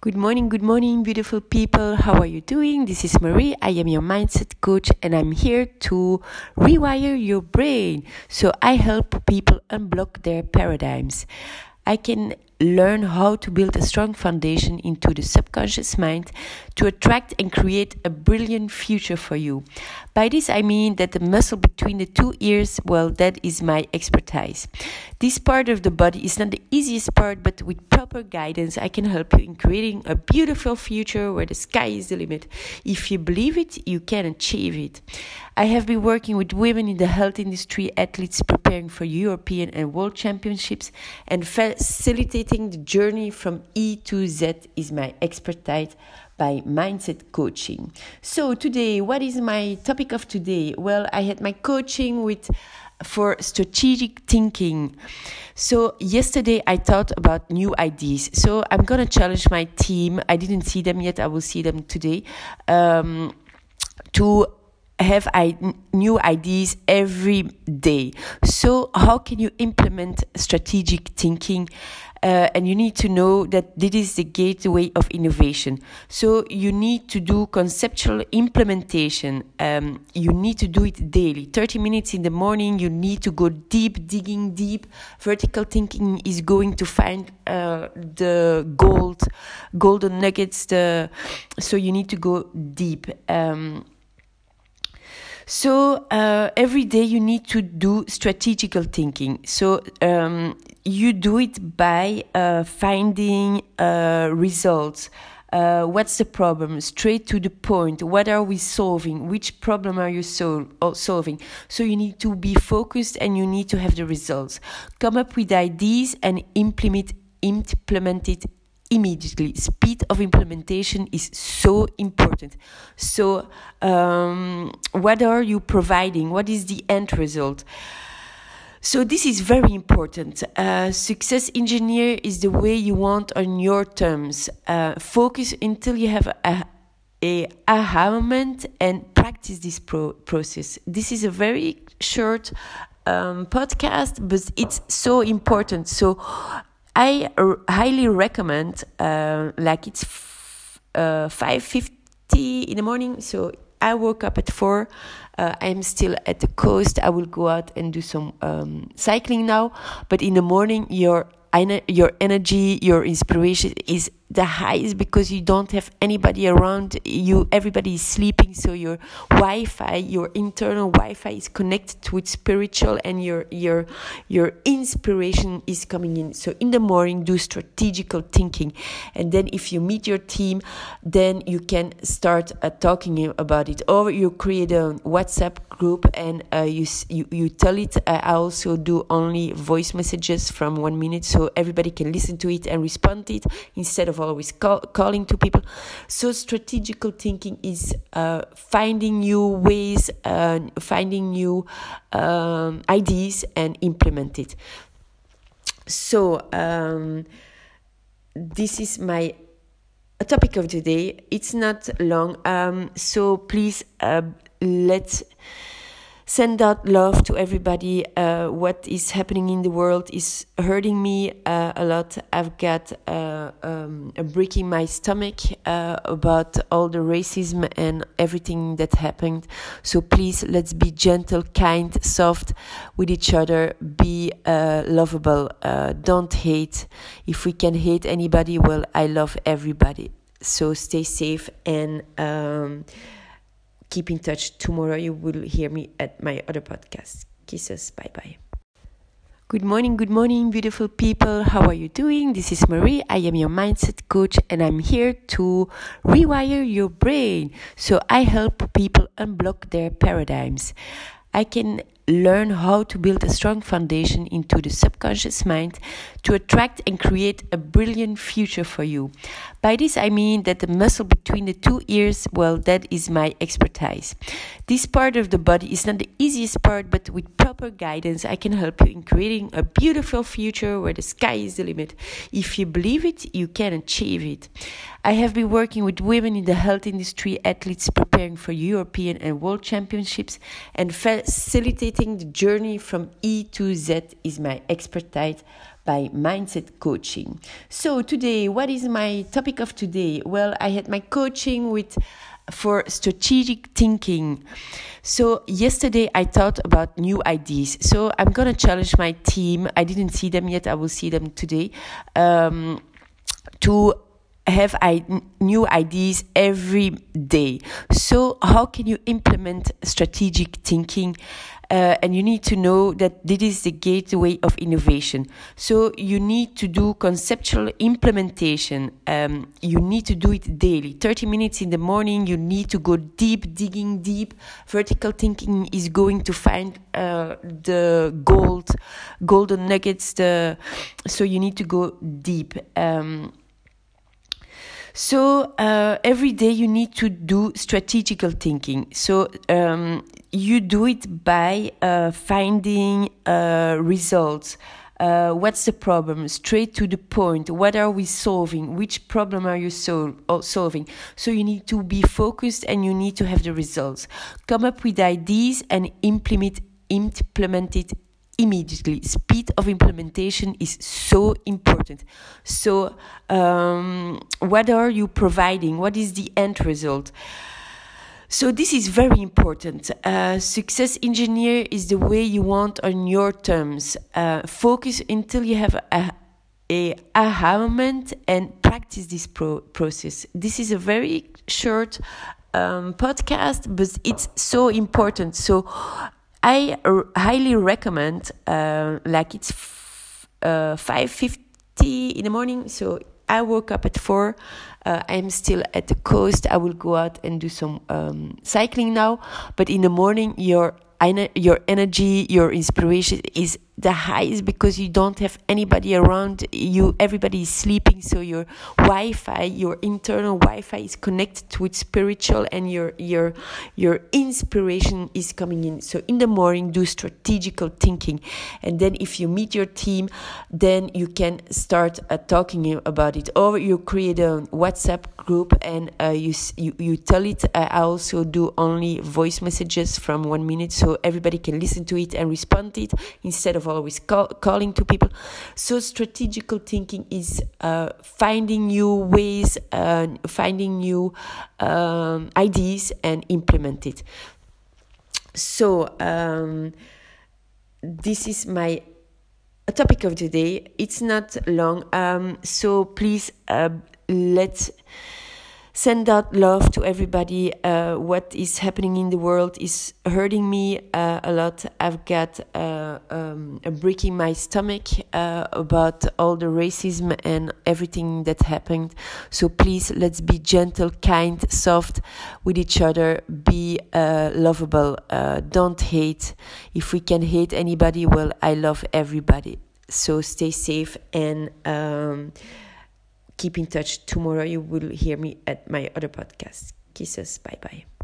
Good morning, good morning, beautiful people. How are you doing? This is Marie. I am your mindset coach and I'm here to rewire your brain. So I help people unblock their paradigms. I can learn how to build a strong foundation into the subconscious mind to attract and create a brilliant future for you. By this, I mean that the muscle between the two ears, well, that is my expertise. This part of the body is not the easiest part, but with proper guidance, I can help you in creating a beautiful future where the sky is the limit. If you believe it, you can achieve it. I have been working with women in the health industry, athletes preparing for European and World Championships, and facilitating the journey from E to Z is my expertise by mindset coaching. So today, what is my topic of today? Well, I had my coaching with for strategic thinking. So yesterday I thought about new ideas. So I'm gonna challenge my team. I didn't see them yet. I will see them today. Um, to have I, new ideas every day. So, how can you implement strategic thinking? Uh, and you need to know that this is the gateway of innovation. So, you need to do conceptual implementation. Um, you need to do it daily. 30 minutes in the morning, you need to go deep, digging deep. Vertical thinking is going to find uh, the gold, golden nuggets. The, so, you need to go deep. Um, so uh, every day you need to do strategical thinking. So um, you do it by uh, finding uh, results. Uh, what's the problem? Straight to the point. What are we solving? Which problem are you sol- solving? So you need to be focused and you need to have the results. Come up with ideas and implement implement it immediately. Speed of implementation is so important. So, um, what are you providing? What is the end result? So this is very important. Uh, success engineer is the way you want on your terms. Uh, focus until you have a, a aha moment and practice this pro- process. This is a very short um, podcast, but it's so important. So I r- highly recommend, uh, like it's f- uh, 5.50 in the morning, so I woke up at 4. Uh, I'm still at the coast. I will go out and do some um, cycling now. But in the morning, your your energy, your inspiration is the highest because you don't have anybody around you. Everybody is sleeping, so your Wi-Fi, your internal Wi-Fi, is connected with spiritual, and your your your inspiration is coming in. So in the morning, do strategical thinking, and then if you meet your team, then you can start uh, talking about it, or you create a WhatsApp group and uh, you, you you tell it. Uh, I also do only voice messages from one minute. So everybody can listen to it and respond to it instead of always call, calling to people. So strategical thinking is uh, finding new ways, uh, finding new um, ideas and implement it. So um, this is my topic of the day. It's not long, um, so please uh, let's send out love to everybody. Uh, what is happening in the world is hurting me uh, a lot. I've got uh, um, a brick in my stomach uh, about all the racism and everything that happened. So please, let's be gentle, kind, soft with each other. Be uh, lovable. Uh, don't hate. If we can hate anybody, well, I love everybody. So stay safe and. Um, keep in touch. Tomorrow you will hear me at my other podcast. Kisses. Bye bye. Good morning, good morning, beautiful people. How are you doing? This is Marie. I am your mindset coach and I'm here to rewire your brain. So I help people unblock their paradigms. I can learn how to build a strong foundation into the subconscious mind to attract and create a brilliant future for you. By this, I mean that the muscle between the two ears, well, that is my expertise. This part of the body is not the easiest part, but with proper guidance, I can help you in creating a beautiful future where the sky is the limit. If you believe it, you can achieve it. I have been working with women in the health industry, athletes preparing for European and World Championships, and facilitating the journey from E to Z is my expertise by mindset coaching. So today, what is my topic of today? Well, I had my coaching with for strategic thinking. So yesterday I thought about new ideas. So I'm gonna challenge my team. I didn't see them yet. I will see them today. Um, to have I- new ideas every day. So, how can you implement strategic thinking? Uh, and you need to know that this is the gateway of innovation. So, you need to do conceptual implementation. Um, you need to do it daily. 30 minutes in the morning, you need to go deep, digging deep. Vertical thinking is going to find uh, the gold, golden nuggets. The, so, you need to go deep. Um, so uh, every day you need to do strategical thinking. So um, you do it by uh, finding uh, results. Uh, what's the problem? Straight to the point. What are we solving? Which problem are you sol- solving? So you need to be focused and you need to have the results. Come up with ideas and implement implement it immediately. Speed of implementation is so important. So, um, what are you providing? What is the end result? So this is very important. Uh, success engineer is the way you want on your terms. Uh, focus until you have a, a aha moment and practice this pro- process. This is a very short um, podcast, but it's so important. So I r- highly recommend, uh, like it's f- uh, 5.50 in the morning, so I woke up at 4. Uh, I'm still at the coast. I will go out and do some um, cycling now. But in the morning, your your energy, your inspiration is the highest because you don't have anybody around you. Everybody is sleeping, so your Wi-Fi, your internal Wi-Fi, is connected with spiritual, and your your your inspiration is coming in. So in the morning, do strategical thinking, and then if you meet your team, then you can start uh, talking about it, or you create a WhatsApp group and uh, you, you you tell it. I also do only voice messages from one minute. So everybody can listen to it and respond to it instead of always call, calling to people. So strategical thinking is uh, finding new ways, uh, finding new um, ideas and implement it. So um, this is my topic of the day. It's not long, um, so please uh, let's send out love to everybody. Uh, what is happening in the world is hurting me uh, a lot. I've got uh, um, a brick in my stomach uh, about all the racism and everything that happened. So please, let's be gentle, kind, soft with each other. Be uh, lovable. Uh, don't hate. If we can hate anybody, well, I love everybody. So stay safe and. Um, keep in touch. Tomorrow you will hear me at my other podcast. Kisses. Bye bye.